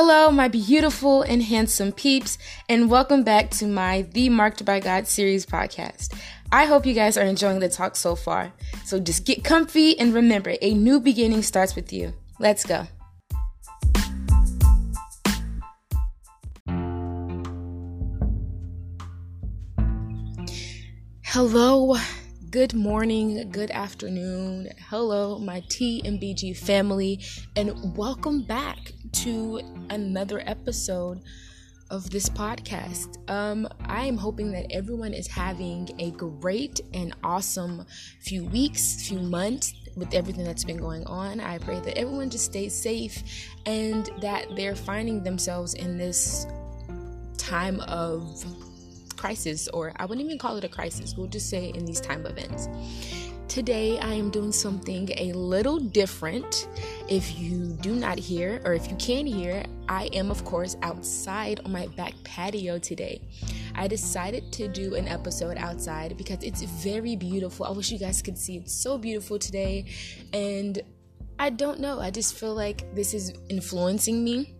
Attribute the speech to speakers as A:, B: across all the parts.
A: Hello, my beautiful and handsome peeps, and welcome back to my The Marked by God series podcast. I hope you guys are enjoying the talk so far. So just get comfy and remember, a new beginning starts with you. Let's go. Hello, good morning, good afternoon. Hello, my TMBG family, and welcome back to another episode of this podcast. Um, I am hoping that everyone is having a great and awesome few weeks, few months with everything that's been going on. I pray that everyone just stays safe and that they're finding themselves in this time of crisis, or I wouldn't even call it a crisis, we'll just say in these time events. Today, I am doing something a little different. If you do not hear, or if you can hear, I am, of course, outside on my back patio today. I decided to do an episode outside because it's very beautiful. I wish you guys could see it's so beautiful today. And I don't know, I just feel like this is influencing me.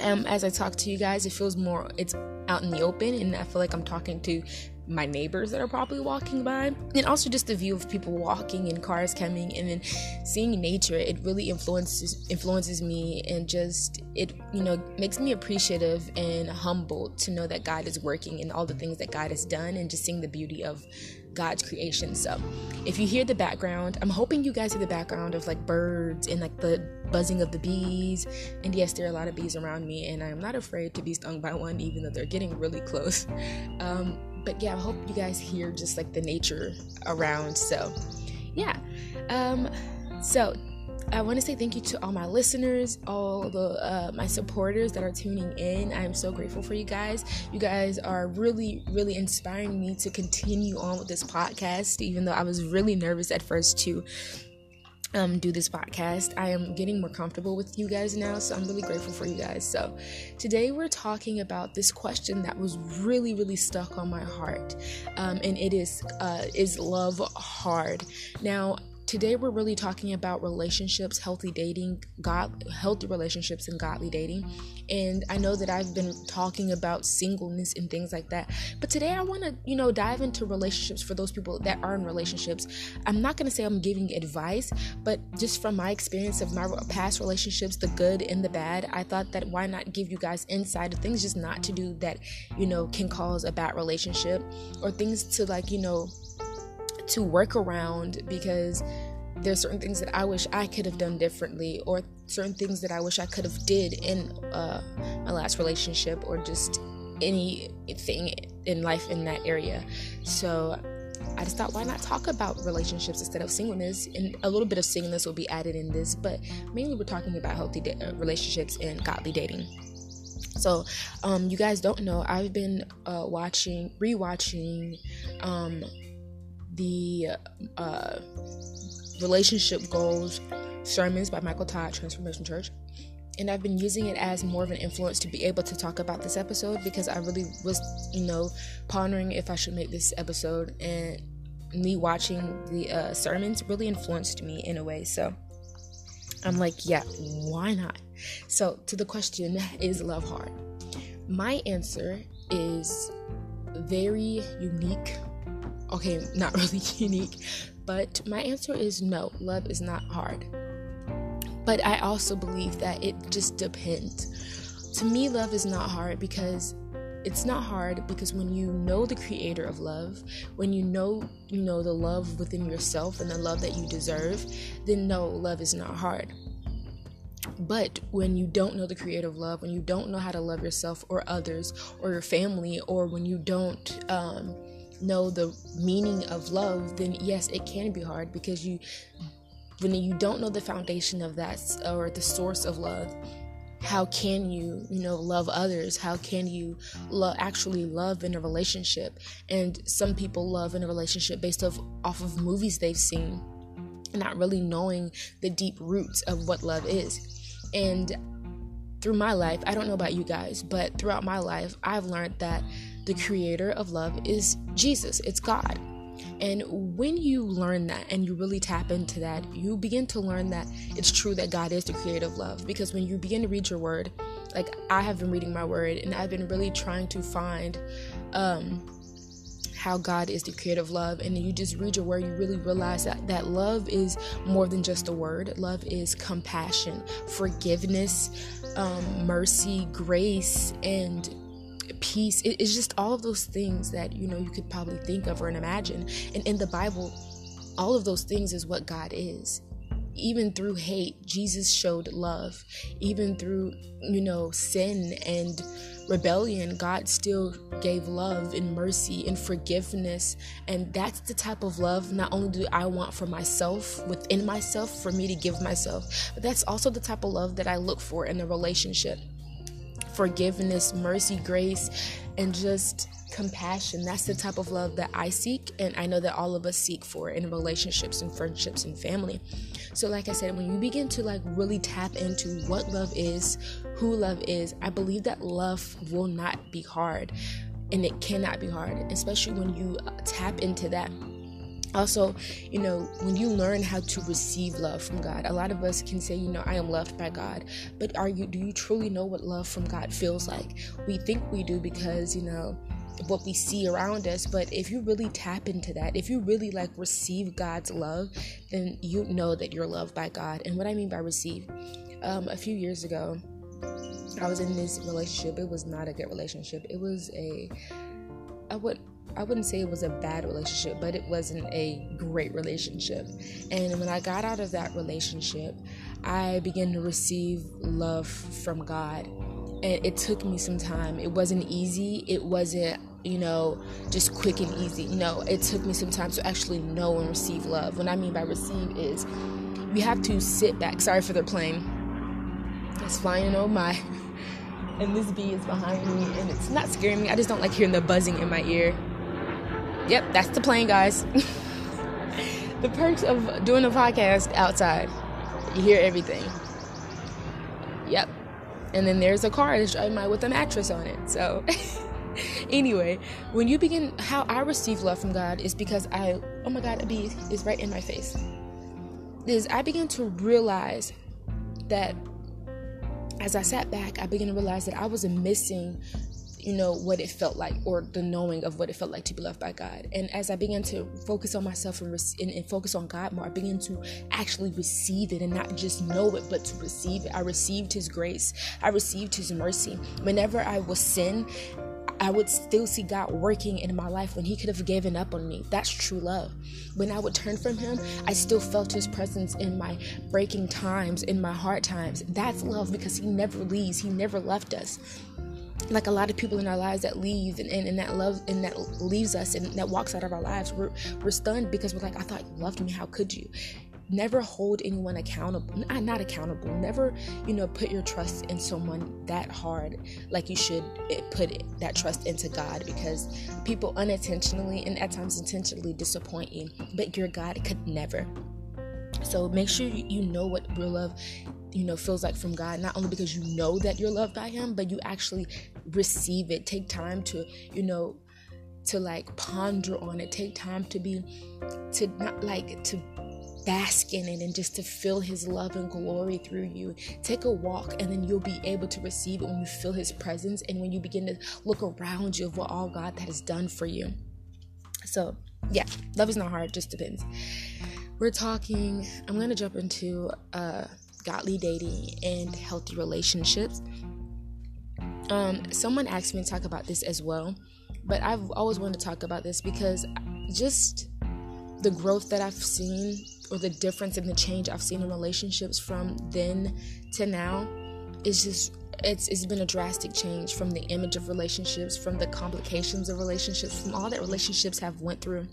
A: Um, as I talk to you guys, it feels more, it's out in the open, and I feel like I'm talking to my neighbors that are probably walking by and also just the view of people walking and cars coming and then seeing nature it really influences influences me and just it you know makes me appreciative and humble to know that God is working and all the things that God has done and just seeing the beauty of God's creation. So, if you hear the background, I'm hoping you guys hear the background of like birds and like the buzzing of the bees. And yes, there are a lot of bees around me, and I'm not afraid to be stung by one, even though they're getting really close. Um, but yeah, I hope you guys hear just like the nature around. So, yeah. Um, so I want to say thank you to all my listeners, all the uh, my supporters that are tuning in. I am so grateful for you guys. You guys are really, really inspiring me to continue on with this podcast, even though I was really nervous at first to um, do this podcast. I am getting more comfortable with you guys now, so I'm really grateful for you guys. So, today we're talking about this question that was really, really stuck on my heart, um, and it is uh, is love hard? Now, Today we're really talking about relationships, healthy dating, God, healthy relationships and godly dating. And I know that I've been talking about singleness and things like that. But today I want to, you know, dive into relationships for those people that are in relationships. I'm not going to say I'm giving advice, but just from my experience of my past relationships, the good and the bad, I thought that why not give you guys insight of things just not to do that, you know, can cause a bad relationship or things to like, you know, to work around because there's certain things that I wish I could have done differently or certain things that I wish I could have did in uh, my last relationship or just anything in life in that area. So I just thought, why not talk about relationships instead of singleness? And a little bit of singleness will be added in this, but mainly we're talking about healthy da- uh, relationships and godly dating. So, um, you guys don't know, I've been uh, watching, rewatching um, the uh, relationship goals sermons by Michael Todd, Transformation Church. And I've been using it as more of an influence to be able to talk about this episode because I really was, you know, pondering if I should make this episode. And me watching the uh, sermons really influenced me in a way. So I'm like, yeah, why not? So, to the question, is love hard? My answer is very unique okay, not really unique, but my answer is no, love is not hard. But I also believe that it just depends. To me, love is not hard because it's not hard because when you know the creator of love, when you know, you know the love within yourself and the love that you deserve, then no, love is not hard. But when you don't know the creator of love, when you don't know how to love yourself or others or your family, or when you don't um, know the meaning of love, then yes, it can be hard because you when you don't know the foundation of that or the source of love, how can you, you know, love others? How can you lo- actually love in a relationship? And some people love in a relationship based off off of movies they've seen, not really knowing the deep roots of what love is. And through my life, I don't know about you guys, but throughout my life, I've learned that the creator of love is Jesus, it's God. And when you learn that and you really tap into that, you begin to learn that it's true that God is the creator of love. Because when you begin to read your word, like I have been reading my word and I've been really trying to find um how God is the creator of love, and you just read your word, you really realize that, that love is more than just a word. Love is compassion, forgiveness, um, mercy, grace, and peace. It, it's just all of those things that you know you could probably think of or imagine. And in the Bible, all of those things is what God is even through hate, Jesus showed love. Even through, you know, sin and rebellion, God still gave love and mercy and forgiveness. And that's the type of love not only do I want for myself, within myself, for me to give myself, but that's also the type of love that I look for in a relationship forgiveness, mercy, grace, and just compassion. That's the type of love that I seek, and I know that all of us seek for in relationships and friendships and family. So, like I said, when you begin to like really tap into what love is, who love is, I believe that love will not be hard, and it cannot be hard, especially when you tap into that also you know when you learn how to receive love from god a lot of us can say you know i am loved by god. But are you do you truly know what love from god feels like? We think we do because you know what we see around us but if you really tap into that if you really like receive god's love then you know that you're loved by god. And what i mean by receive um, a few years ago i was in this relationship. It was not a good relationship. It was a i would I wouldn't say it was a bad relationship, but it wasn't a great relationship. And when I got out of that relationship, I began to receive love from God and it took me some time. It wasn't easy. It wasn't, you know, just quick and easy. No, it took me some time to actually know and receive love. What I mean by receive is we have to sit back. Sorry for the plane. It's flying oh my. And this bee is behind me and it's not scaring me. I just don't like hearing the buzzing in my ear. Yep, that's the plane, guys. the perks of doing a podcast outside. You hear everything. Yep, and then there's a car that's driving by with a mattress on it. So, anyway, when you begin, how I receive love from God is because I, oh my God, a bee is right in my face. Is I begin to realize that as I sat back, I began to realize that I was missing you know what it felt like or the knowing of what it felt like to be loved by god and as i began to focus on myself and, and, and, focus on god more i began to actually receive it and not just know it but to receive it i received his grace i received his mercy whenever i was sin I would still see God working in my life when He could have given up on me. That's true love. When I would turn from Him, I still felt His presence in my breaking times, in my hard times. That's love because He never leaves, He never left us like a lot of people in our lives that leave and, and, and, that love and that leaves us and that walks out of our lives we're, we're stunned because we're like i thought you loved me. How could you? Never hold anyone accountable not, not accountable. Never you know put your trust in someone that hard like you should eh, put that trust into god because people unintentionally and at times intentionally disappoint you but your god could never. So make sure you know what real love you know feels like from God not only because you know that you're loved by him but you actually receive it take time to you know to like ponder on it take time to be to not like to bask in it and just to feel his love and glory through you. Take a walk and then you'll be able to receive it when you feel his presence and when you begin to look around you of what all God that has done for you. So, yeah, love is not hard, just depends. We're talking, I'm to jump into uh godly dating and healthy relationships. Um, someone asked me to talk about this as well, but I've always wanted to talk about this because just the growth that I've seen or the difference in the change I've seen in relationships from then to now is just it's it's been a drastic change from the image of relationships, from the complications of relationships, from all that relationships have went through.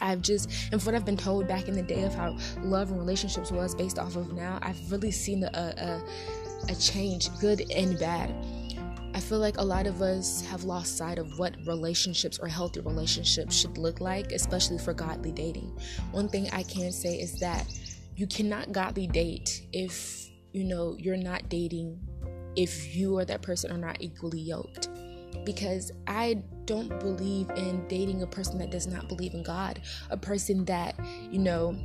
A: I've just, and from what I've been told back in the day of how love and relationships was based off of now, I've really seen a, a, a change, good and bad. I feel like a lot of us have lost sight of what relationships or healthy relationships should look like, especially for godly dating. One thing I can say is that you cannot godly date if you know you're not dating if you or that person are not equally yoked because I don't believe in dating a person that does not believe in God, a person that, you know,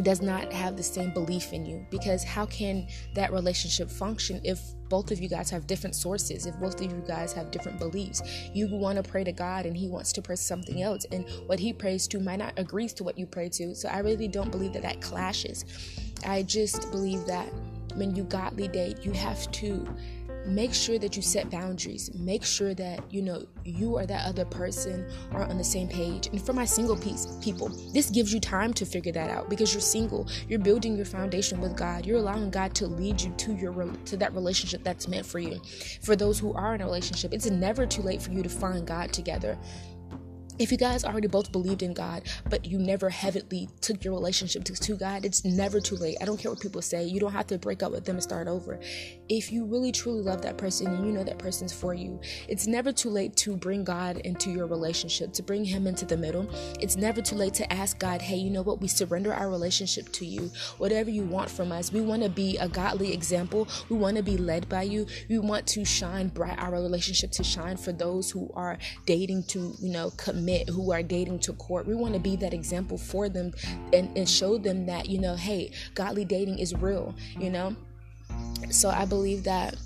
A: does not have the same belief in you. Because how can that relationship function if both of you guys have different sources if both of you guys have different beliefs? You want to pray to god and he wants to pray something else and what he prays to might not agrees to what you pray to. So i really don't believe that that clashes. I just believe that when you godly date you have to make sure that you set boundaries. Make sure that you know you or that other person are on the same page. And for my single piece people this gives you time to figure that out because you're single. You're building your foundation with god. You're allowing god to lead you to your to that relationship that's meant for you. For those who are in a relationship it's never too late for you to find god together if you guys already both believed in God, but you never heavily took your relationship to, to, God, it's never too late. I don't care what people say. You don't have to break up with them and start over. If you really truly love that person and you know that person's for you, it's never too late to bring God into your relationship, to bring Him into the middle. It's never too late to ask God, hey, you know what? We surrender our relationship to you. Whatever you want from us, we want to be a godly example. We want to be led by you. We want to shine bright, our relationship to shine for those who are dating to, you know, commit who are dating to court. We want to be that example for them and, and show them that, you know, hey, godly dating is real, you know? So I believe that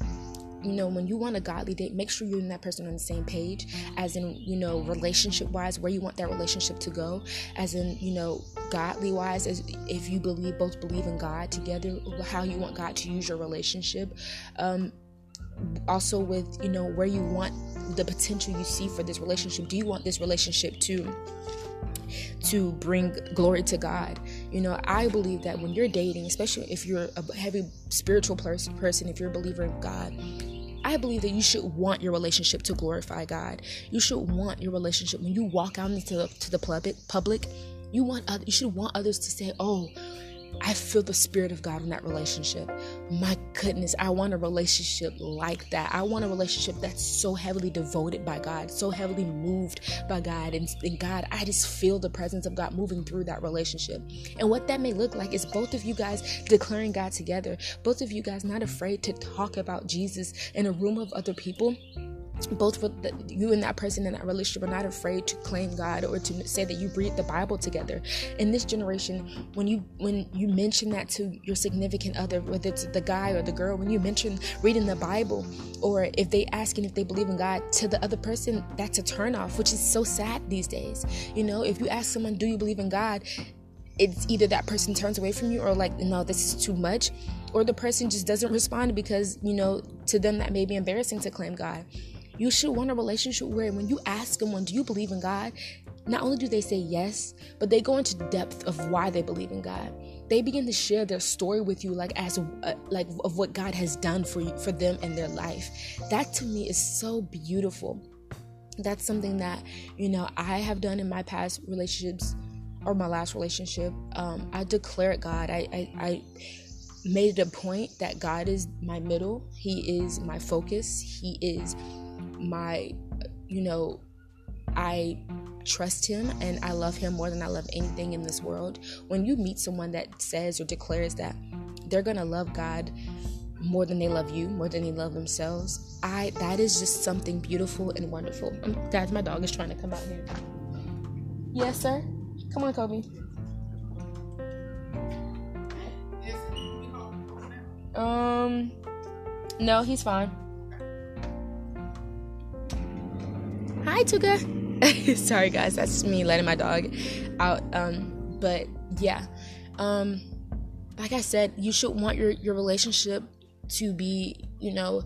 A: you know when you want a godly date make sure you and that person on the same page as in you know relationship wise where you want that relationship to go as in you know godly wise as if you believe both believe in god together how you want god to use your relationship um also with you know where you want the potential you see for this relationship do you want this relationship to to bring glory to God. You know, I believe that when you're dating, especially if you're a heavy spiritual person, if you're a believer in God, I believe that you should want your relationship to glorify God. You should want your relationship when you walk out into the, to the public, public, you want you should want others to say, "Oh, I feel the spirit of God in that relationship. My goodness, I want a relationship like that. I want a relationship that's so heavily devoted by God, so heavily moved by God. And, and God, I just feel the presence of God moving through that relationship. And what that may look like is both of you guys declaring God together, both of you guys not afraid to talk about Jesus in a room of other people both you and that person in that relationship are not afraid to claim God or to say that you read the Bible together. In this generation, when you when you mention that to your significant other, whether it's the guy or the girl, when you mention reading the Bible, or if they asking if they believe in God to the other person, that's a turnoff, which is so sad these days. You know, if you ask someone, "Do you believe in God?" it's either that person turns away from you or like no this is too much or the person just doesn't respond because you know to them that may be embarrassing to claim god you should want a relationship where when you ask someone, do you believe in God? Not only do they say yes, but they go into depth of why they believe in God. They begin to share their story with you, like as uh, like of what God has done for you, for them in their life. That to me is so beautiful. That's something that you know I have done in my past relationships or my last relationship. Um, I declared God. I, I, I made it a point that God is my middle. He is my focus. He is my, you know, I trust him and I love him more than I love anything in this world. When you meet someone that says or declares that they're going to love God more than they love you, more than they love themselves, I that is just something beautiful and wonderful. Guys, my dog is trying to come out here. Yes, sir. Come on, Kobe. Um, no, he's fine. Hi, Tuga. Sorry, guys, that's me letting my dog out. Um, but yeah, um, like I said, you should want your your relationship to be, you know,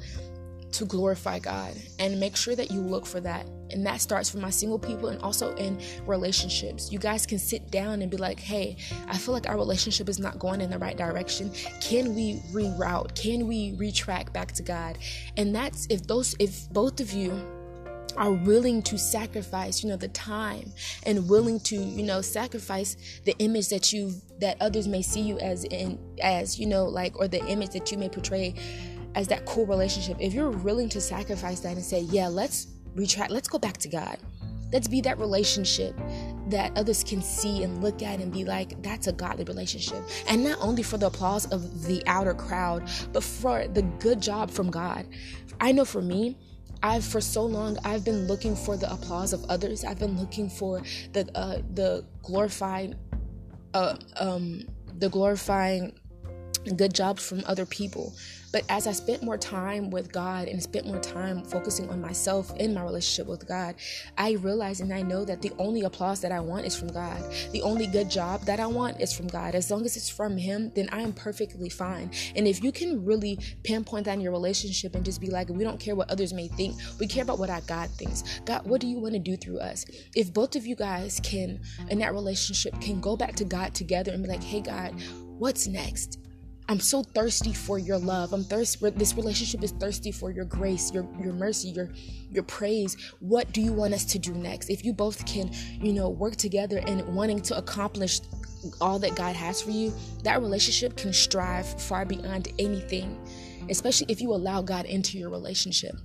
A: to glorify God and make sure that you look for that. And that starts for my single people and also in relationships. You guys can sit down and be like, hey, I feel like our relationship is not going in the right direction. Can we reroute? Can we retrack back to God? And that's if those, if both of you are willing to sacrifice you know the time and willing to you know sacrifice the image that you that others may see you as in as you know like or the image that you may portray as that cool relationship. If you're willing to sacrifice that and say yeah let's retract let's go back to god. Let's be that relationship that others can see and look at and be like that's a godly relationship. And not only for the applause of the outer crowd but for the good job from god. I know for me I've for so long I've been looking for the applause of others. I've been looking for the uh, the glorified uh, um, the glorifying good jobs from other people. But as I spent more time with God and spent more time focusing on myself in my relationship with God, I realized and I know that the only applause that I want is from God. The only good job that I want is from God. As long as it's from Him, then I am perfectly fine. And if you can really pinpoint that in your relationship and just be like, we don't care what others may think, we care about what our God thinks. God, what do you want to do through us? If both of you guys can, in that relationship, can go back to God together and be like, hey, God, what's next? I'm so thirsty for your love. I'm thirsty. This relationship is thirsty for your grace, your your mercy, your your praise. What do you want us to do next? If you both can, you know, work together and wanting to accomplish all that God has for you, that relationship can strive far beyond anything, especially if you allow God into your relationship.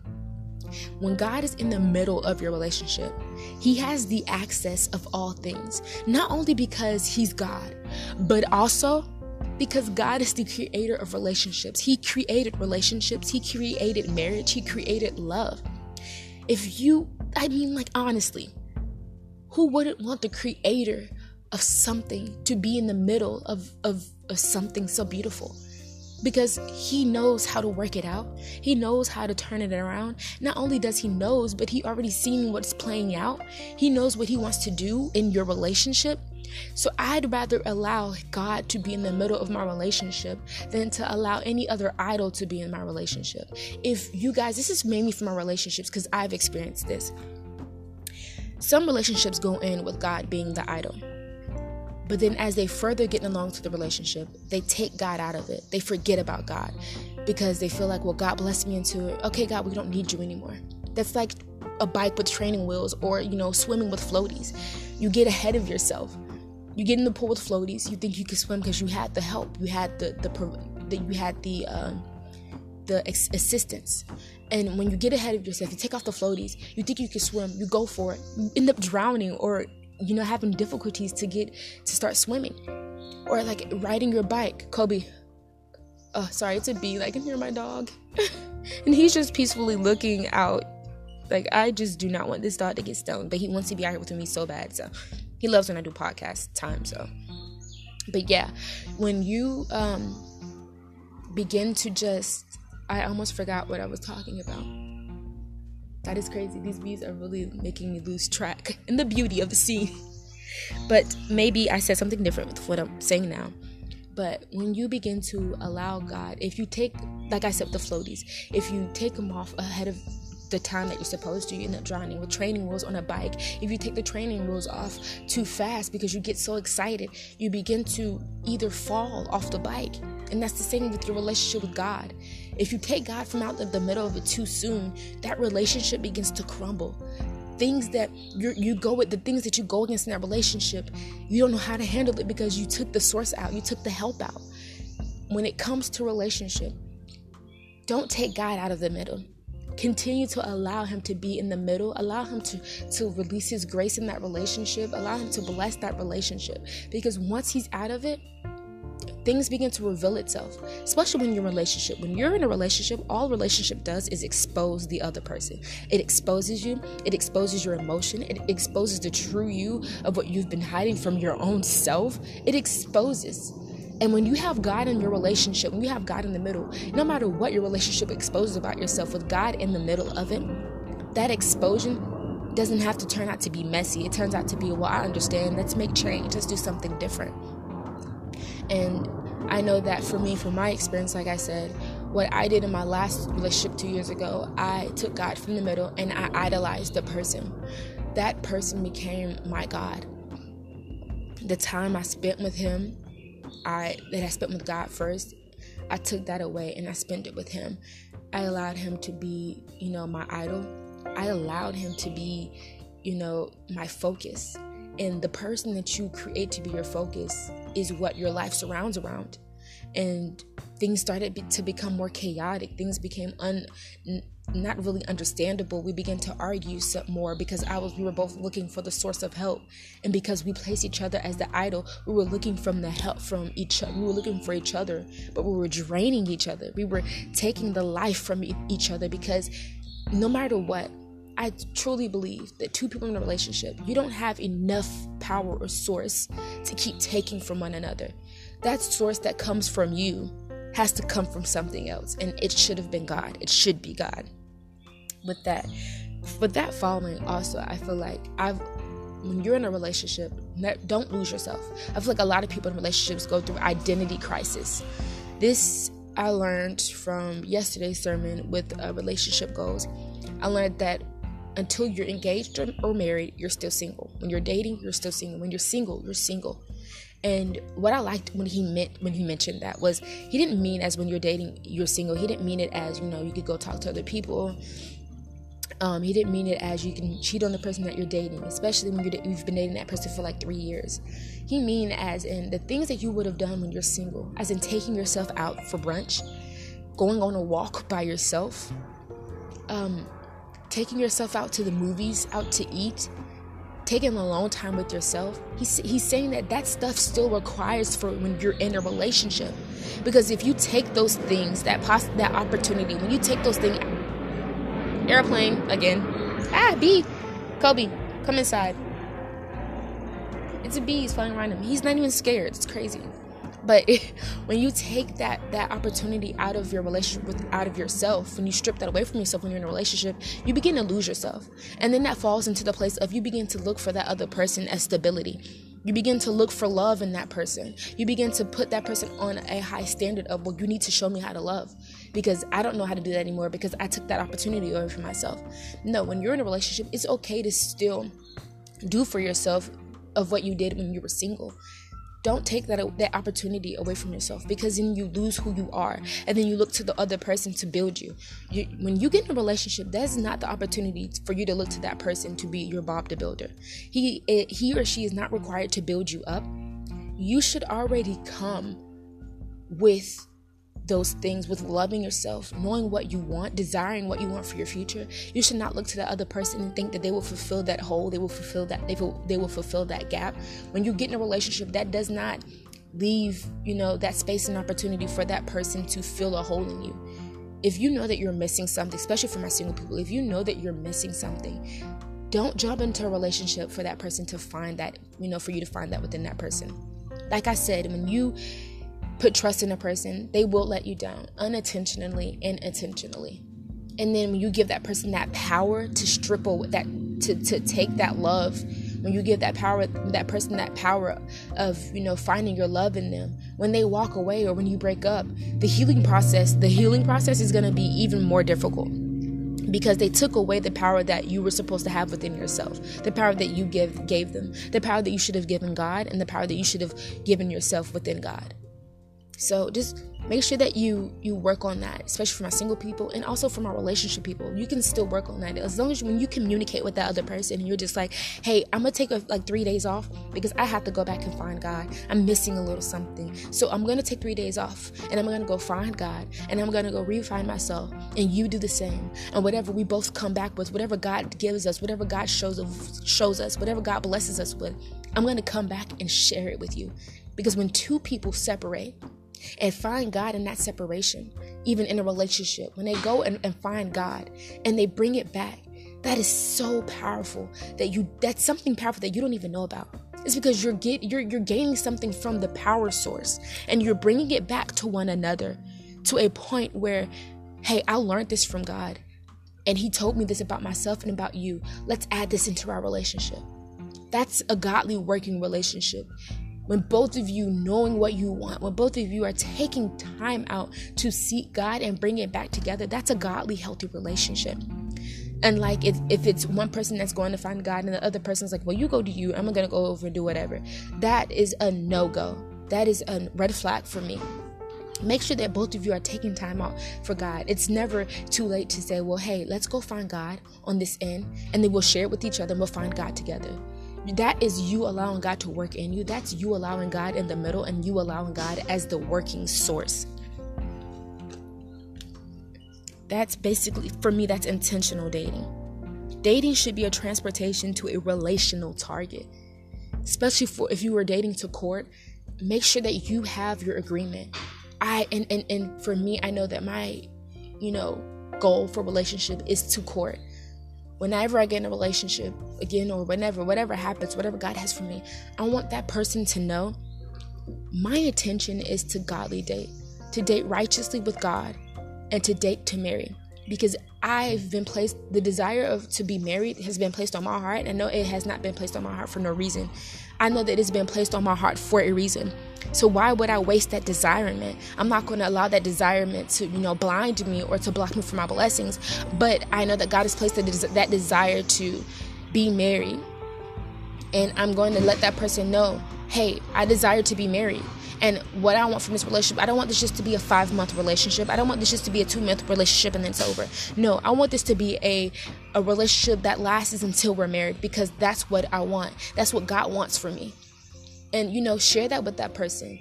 A: When God is in the middle of your relationship, He has the access of all things, not only because He's God, but also because God is the creator of relationships. He created relationships, He created marriage, He created love. If you, I mean, like, honestly, who wouldn't want the creator of something to be in the middle of, of, of something so beautiful? because he knows how to work it out he knows how to turn it around not only does he knows but he already seen what's playing out he knows what he wants to do in your relationship so I'd rather allow God to be in the middle of my relationship than to allow any other idol to be in my relationship. If you guys, this is mainly for my relationships because I've experienced this. Some relationships go in with God being the idol. But then as they further get along to the relationship, they take God out of it. They forget about God because they feel like, well, God blessed me into it. Okay, God, we don't need you anymore. That's like a bike with training wheels or, you know, swimming with floaties. You get ahead of yourself you get in the pool with floaties. You think you can swim because you had the help. You had the the, the you had the um, the ex- assistance. And when you get ahead of yourself, you take off the floaties. You think you can swim. You go for it. You end up drowning or you know having difficulties to get to start swimming, or like riding your bike. Kobe, oh sorry, it's a bee. I can hear my dog, and he's just peacefully looking out. Like I just do not want this dog to get stoned, but he wants to be out here with me so bad. So he loves when I do podcast time. So, but yeah, when you um begin to just, I almost forgot what I was talking about. That is crazy. These bees are really making me lose track in the beauty of the scene. But maybe I said something different with what I'm saying now. But when you begin to allow God, if you take, like I said, the floaties, if you take them off ahead of the time that you're supposed to, you end up drowning with training wheels on a bike. If you take the training wheels off too fast because you get so excited, you begin to either fall off the bike. And that's the same with your relationship with God. If you take God from out of the middle of it too soon, that relationship begins to crumble. Things that you you go with, the things that you go against in that relationship, you don't know how to handle it because you took the source out, you took the help out. When it comes to relationship, don't take God out of the middle continue to allow him to be in the middle. Allow him to to release his grace in that relationship. Allow him to bless that relationship. Because once he's out of it things begin to reveal itself. Especially when you're in a relationship. When you're in a relationship all relationship does is expose the other person. It exposes you. It exposes your emotion. It exposes the true you of what you've been hiding from your own self. It exposes and when you have God in your relationship, when you have God in the middle, no matter what your relationship exposes about yourself, with God in the middle of it, that exposure doesn't have to turn out to be messy. It turns out to be, well, I understand. Let's make change. Let's do something different. And I know that for me, from my experience, like I said, what I did in my last relationship two years ago, I took God from the middle and I idolized the person. That person became my God. The time I spent with him, I that I spent with God first, I took that away and I spent it with him. I allowed him to be, you know, my idol. I allowed him to be, you know, my focus. And the person that you create to be your focus is what your life surrounds around. And things started to become more chaotic. Things became un not really understandable, we began to argue some more because I was we were both looking for the source of help, and because we placed each other as the idol, we were looking from the help from each other. We were looking for each other, but we were draining each other. We were taking the life from each other because no matter what, I truly believe that two people in a relationship, you don't have enough power or source to keep taking from one another that source that comes from you has to come from something else and it should have been god. It should be god. With that with that following also i feel like i've when you're in a relationship don't lose yourself. I feel like a lot of people in relationships go through identity crisis. This i learned from yesterday's sermon with uh, relationship goals. I learned that until you're engaged or married you're still single. When you're dating you're still single. When you're single you're single and what I liked when he meant when he mentioned that was he didn't mean as when you're dating you're single. He didn't mean it as you know you could go talk to other people. Um, he didn't mean it as you can cheat on the person that you're dating, especially when you have been dating that person for like three years. He mean as in the things that you would have done when you're single, as in taking yourself out for brunch, going on a walk by yourself, um, taking yourself out to the movies, out to eat, taking a long time with yourself he's, he's saying that that stuff still requires for when you're in a relationship. Because if you take those things that pos- that opportunity when you take those things airplane again. Ah bee kobe come inside. It's a bee he's flying around him. He's not even scared. It's crazy but when you take that that opportunity out of your relationship with out of yourself when you strip that away from yourself when you're in a relationship you begin to lose yourself and then that falls into the place of you begin to look for that other person as stability you begin to look for love in that person. You begin to put that person on a high standard of, well, you need to show me how to love because I don't know how to do that anymore because I took that opportunity away from myself. No, when you're in a relationship, it's okay to still do for yourself of what you did when you were single don't take that that opportunity away from yourself because then you lose who you are and then you look to the other person to build you. you when you get in a relationship that's not the opportunity for you to look to that person to be your bob the builder he it, he or she is not required to build you up you should already come with those things with loving yourself, knowing what you want, desiring what you want for your future, you should not look to the other person and think that they will fulfill that hole, they will fulfill that they will they will fulfill that gap. When you get in a relationship, that does not leave, you know, that space and opportunity for that person to fill a hole in you. If you know that you're missing something, especially for my single people, if you know that you're missing something, don't jump into a relationship for that person to find that, you know, for you to find that within that person. Like I said, when you put trust in a person, they will let you down unintentionally and intentionally. And then when you give that person that power to strip away that to, to take that love, when you give that power that person that power of, you know, finding your love in them, when they walk away or when you break up, the healing process, the healing process is gonna be even more difficult because they took away the power that you were supposed to have within yourself the power that you give gave them the power that you should have given god and the power that you should have given yourself within god so just make sure that you you work on that especially for my single people and also for my relationship people. You can still work on that. As long as when you communicate with that other person you're just like hey i'm gonna take a, like three days off because i have to go back and find god. I'm missing a little something. So i'm gonna take three days off and i'm gonna go find god and i'm gonna go refine myself and you do the same. And whatever we both come back with whatever god gives us whatever god shows shows us whatever god blesses us with i'm gonna come back and share it with you. Because when two people separate and find God in that separation, even in a relationship. When they go and, and find God and they bring it back, that is so powerful that you that's something powerful that you don't even know about. It's because you're get you're you're gaining something from the power source and you're bringing it back to one another to a point where hey, I learned this from God and he told me this about myself and about you. Let's add this into our relationship. That's a godly working relationship when both of you knowing what you want, when both of you are taking time out to seek God and bring it back together, that's a godly, healthy relationship. And like if, if it's one person that's going to find God and the other person's like, well, you go to you, I'm gonna go over and do whatever. That is a no-go. That is a red flag for me. Make sure that both of you are taking time out for God. It's never too late to say, well, hey, let's go find God on this end, and then we'll share it with each other and we'll find God together that is you allowing God to work in you. That's you allowing God in the middle and you allowing God as the working source. That's basically, for me, that's intentional dating. Dating should be a transportation to a relational target. Especially for if you were dating to court, make sure that you have your agreement. I and, and and for me, I know that my, you know, goal for relationship is to court whenever I get in a relationship again or whenever, whatever happens, whatever God has for me, I want that person to know my intention is to godly date, to date righteously with God, and to date to marry. Because I've been placed, the desire of to be married has been placed on my heart. And no, it has not been placed on my heart for no reason. I know that it's been placed on my heart for a reason. So why would I waste that desirement? I'm not going to allow that desirement to, you know, blind me or to block me from my blessings. But I know that God has placed that desire to be married. And I'm going to let that person know, hey, I desire to be married. And what I want from this relationship, I don't want this just to be a five month relationship. I don't want this just to be a two month relationship and then it's over. No, I want this to be a a relationship that lasts until we're married because that's what I want. That's what God wants for me. And you know, share that with that person.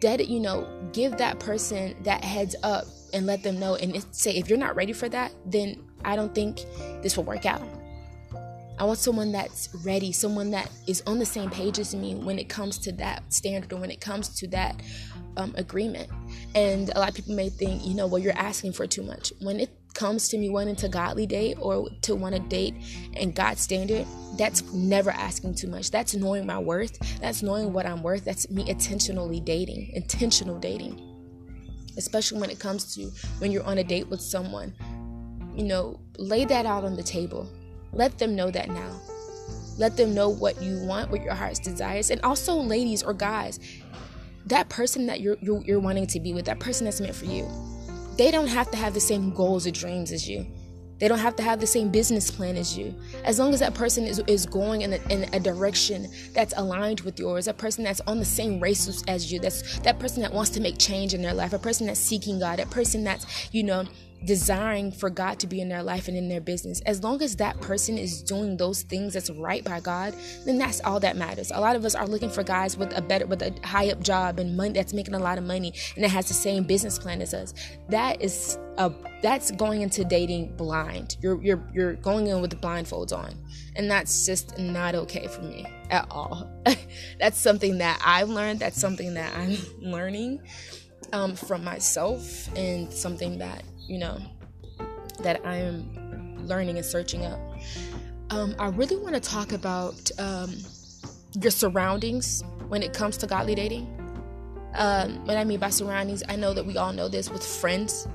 A: Dead, you know, give that person that heads up and let them know and say if you're not ready for that, then I don't think this will work out. I want someone that's ready, someone that is on the same page as me when it comes to that standard or when it comes to that um, agreement. And a lot of people may think, you know, well, you're asking for too much. When it comes to me wanting to godly date or to want to date and God's standard, that's never asking too much. That's knowing my worth. That's knowing what I'm worth. That's me intentionally dating, intentional dating. Especially when it comes to when you're on a date with someone. You know, lay that out on the table let them know that now. Let them know what you want, what your heart's desires. And also, ladies or guys, that person that you're, you're, you're wanting to be with, that person that's meant for you, they don't have to have the same goals or dreams as you. They don't have to have the same business plan as you. As long as that person is, is going in a, in a direction that's aligned with yours, a person that's on the same race as you, that's that person that wants to make change in their life, a person that's seeking God, a person that's, you know, desiring for God to be in their life and in their business. As long as that person is doing those things that's right by God, then that's all that matters. A lot of us are looking for guys with a better with a high up job and money that's making a lot of money and that has the same business plan as us. That is a that's going into dating blind. You're you're you're going in with the blindfolds on. And that's just not okay for me at all. that's something that I've learned, that's something that I'm learning um, from myself and something that you know, that I'm learning and searching up. Um, I really want to talk about um, your surroundings when it comes to godly dating. Um, what I mean by surroundings, I know that we all know this with friends.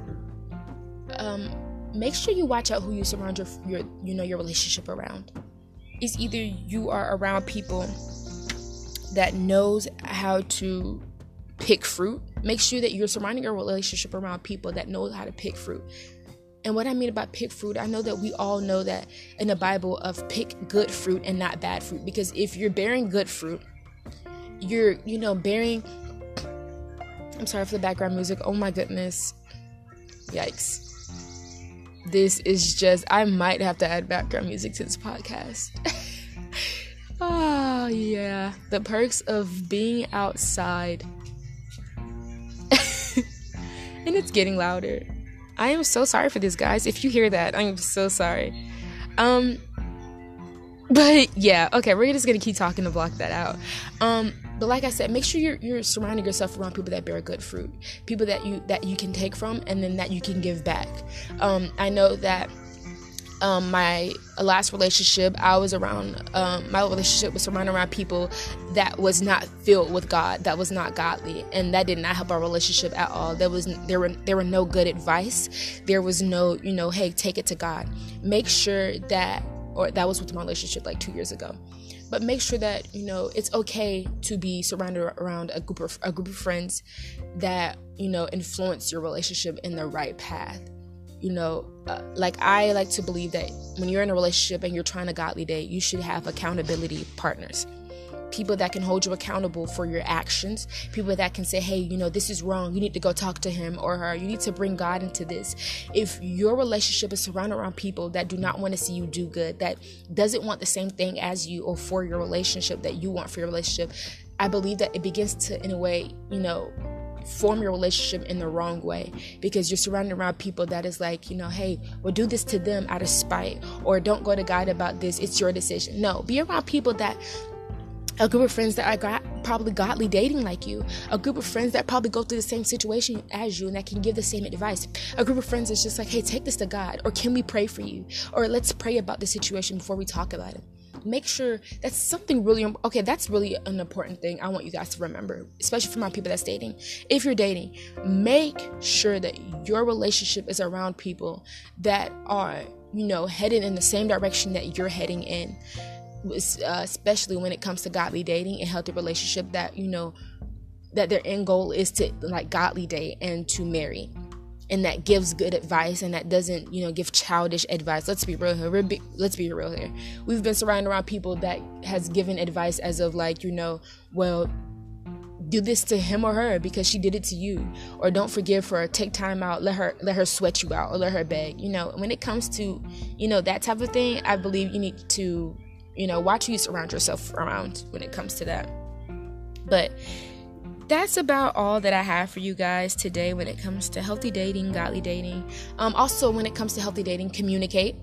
A: Um, make sure you watch out who you surround your, your, you know, your relationship around. It's either you are around people that knows how to pick fruit. Make sure that you're surrounding your relationship around people that know how to pick fruit. And what I mean about pick fruit, I know that we all know that in the Bible of pick good fruit and not bad fruit. Because if you're bearing good fruit, you're, you know, bearing. I'm sorry for the background music. Oh my goodness. Yikes. This is just, I might have to add background music to this podcast. oh, yeah. The perks of being outside and it's getting louder. I am so sorry for this, guys. If you hear that, I'm so sorry. Um, but yeah, okay, we're just gonna keep talking to block that out. Um, but like I said, make sure you're you're surrounding yourself around people that bear good fruit, people that you that you can take from, and then that you can give back. Um, I know that um, my last relationship, I was around, um, my relationship was surrounded around people that was not filled with God, that was not godly, and that did not help our relationship at all. There was there were there were no good advice. There was no you know, hey, take it to God. Make sure that, or that was with my relationship like two years ago. But make sure that you know it's okay to be surrounded around a group of a group of friends that you know influence your relationship in the right path you know, uh, like I like to believe that when you're in a relationship and you're trying to godly date, you should have accountability partners. People that can hold you accountable for your actions. People that can say, hey, you know, this is wrong. You need to go talk to him or her. You need to bring God into this. If your relationship is surrounded around people that do not want to see you do good, that doesn't want the same thing as you or for your relationship that you want for your relationship, I believe that it begins to, in a way, you know, form your relationship in the wrong way because you're surrounded around people that is like, you know, hey, well, do this to them out of spite, or don't go to God about this. It's your decision. No, be around people that a group of friends that are got, probably godly dating like you, a group of friends that probably go through the same situation as you and that can give the same advice, a group of friends that's just like, hey, take this to God, or can we pray for you, or let's pray about the situation before we talk about it. Make sure that's something really okay that's really an important thing i want you guys to remember especially for my people that's dating. If you're dating make sure that your relationship is around people that are you know headed in the same direction that you're heading in. Uh, especially when it comes to godly dating and healthy relationship that you know that their end goal is to like godly date and to marry and that gives good advice and that doesn't you know give childish advice. Let's be real here. Be, let's be real here. We've been surrounded around people that has given advice as of like you know well do this to him or her because she did it to you. Or don't forgive her. Take time out. Let her let her sweat you out. Or let her beg. You know when it comes to you know that type of thing i believe you need to you know watch who you surround yourself around when it comes to that. But that's about all that I have for you guys today when it comes to healthy dating, godly dating. Um, also, when it comes to healthy dating, communicate.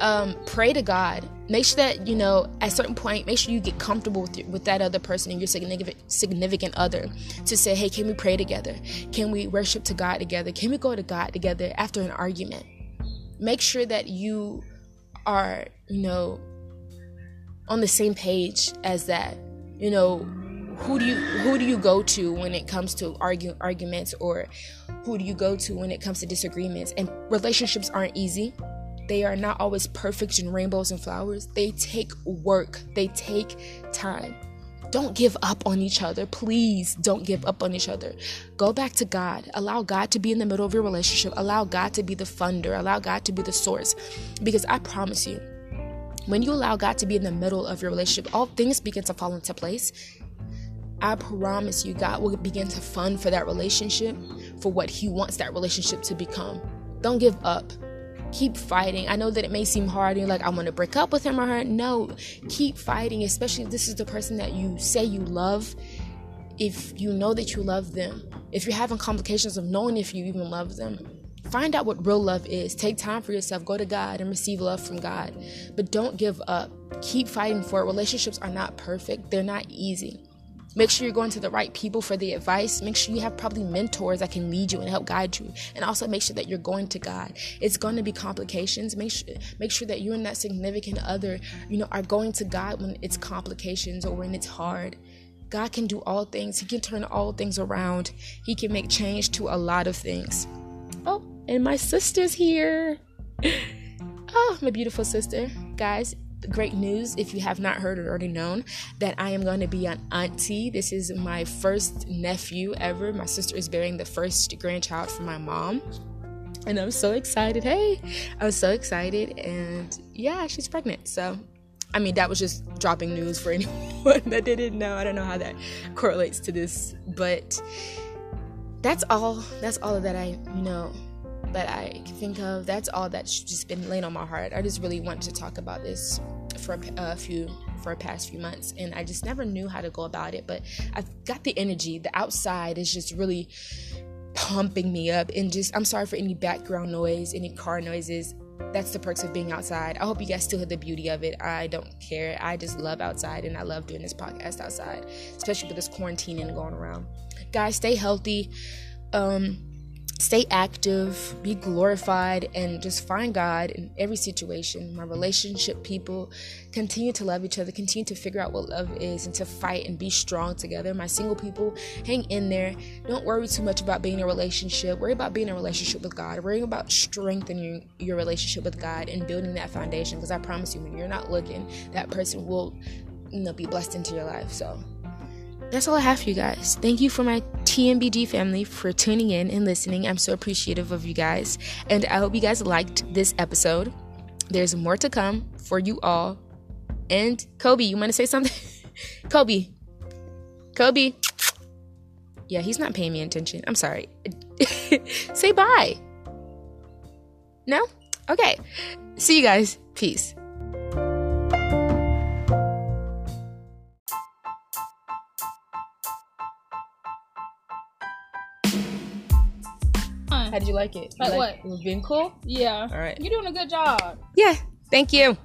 A: Um, pray to God. Make sure that you know at certain point, make sure you get comfortable with, with that other person and your significant significant other to say, "Hey, can we pray together? Can we worship to God together? Can we go to God together after an argument?" Make sure that you are, you know, on the same page as that. You know, who do you who do you go to when it comes to argue arguments or who do you go to when it comes to disagreements? And relationships aren't easy. They are not always perfect and rainbows and flowers. They take work. They take time. Don't give up on each other. Please don't give up on each other. Go back to god. Allow god to be in the middle of your relationship. Allow god to be the funder. Allow god to be the source. Because i promise you when you allow God to be in the middle of your relationship, all things begin to fall into place I promise you, God will begin to fund for that relationship for what He wants that relationship to become. Don't give up. Keep fighting. I know that it may seem hard. And you're like, I want to break up with him or her. No, keep fighting, especially if this is the person that you say you love. If you know that you love them, if you're having complications of knowing if you even love them, find out what real love is. Take time for yourself. Go to God and receive love from God. But don't give up. Keep fighting for it. Relationships are not perfect, they're not easy. Make sure you're going to the right people for the advice. Make sure you have probably mentors that can lead you and help guide you. And also make sure that you're going to God. It's going to be complications. Make sure make sure that you and that significant other, you know, are going to God when it's complications or when it's hard. God can do all things. He can turn all things around. He can make change to a lot of things. Oh, and my sister's here. Oh, my beautiful sister. Guys, great news if you have not heard or already known that I am going to be an auntie. This is my first nephew ever. My sister is bearing the first grandchild for my mom. And I'm so excited. Hey, I was so excited. And yeah, she's pregnant. So, I mean, that was just dropping news for anyone that didn't know. I don't know how that correlates to this, but that's all. That's all that I, you know, that I can think of. That's all that's just been laying on my heart. I just really want to talk about this for a few for a past few months and I just never knew how to go about it but I've got the energy the outside is just really pumping me up and just I'm sorry for any background noise any car noises that's the perks of being outside. I hope you guys still have the beauty of it. I don't care. I just love outside and I love doing this podcast outside, especially with this quarantine and going around. Guys, stay healthy. Um, stay active, be glorified, and just find God in every situation. My relationship people continue to love each other, continue to figure out what love is, and to fight and be strong together. My single people, hang in there. Don't worry too much about being in a relationship. Worry about being in a relationship with God. Worry about strengthening your relationship with God and building that foundation. Because I promise you, when you're not looking, that person will, you know, be blessed into your life. So that's all I have for you guys. Thank you for my TMBG family for tuning in and listening. I'm so appreciative of you guys. And I hope you guys liked this episode. There's more to come for you all. And Kobe, you want to say something? Kobe. Kobe. Yeah, he's not paying me attention. I'm sorry. say bye. No? Okay. See you guys. Peace. How did you like it?
B: like
A: like
B: what?
A: It was being cool?
B: Yeah.
A: All right.
B: You're doing a good job.
A: Yeah. Thank you.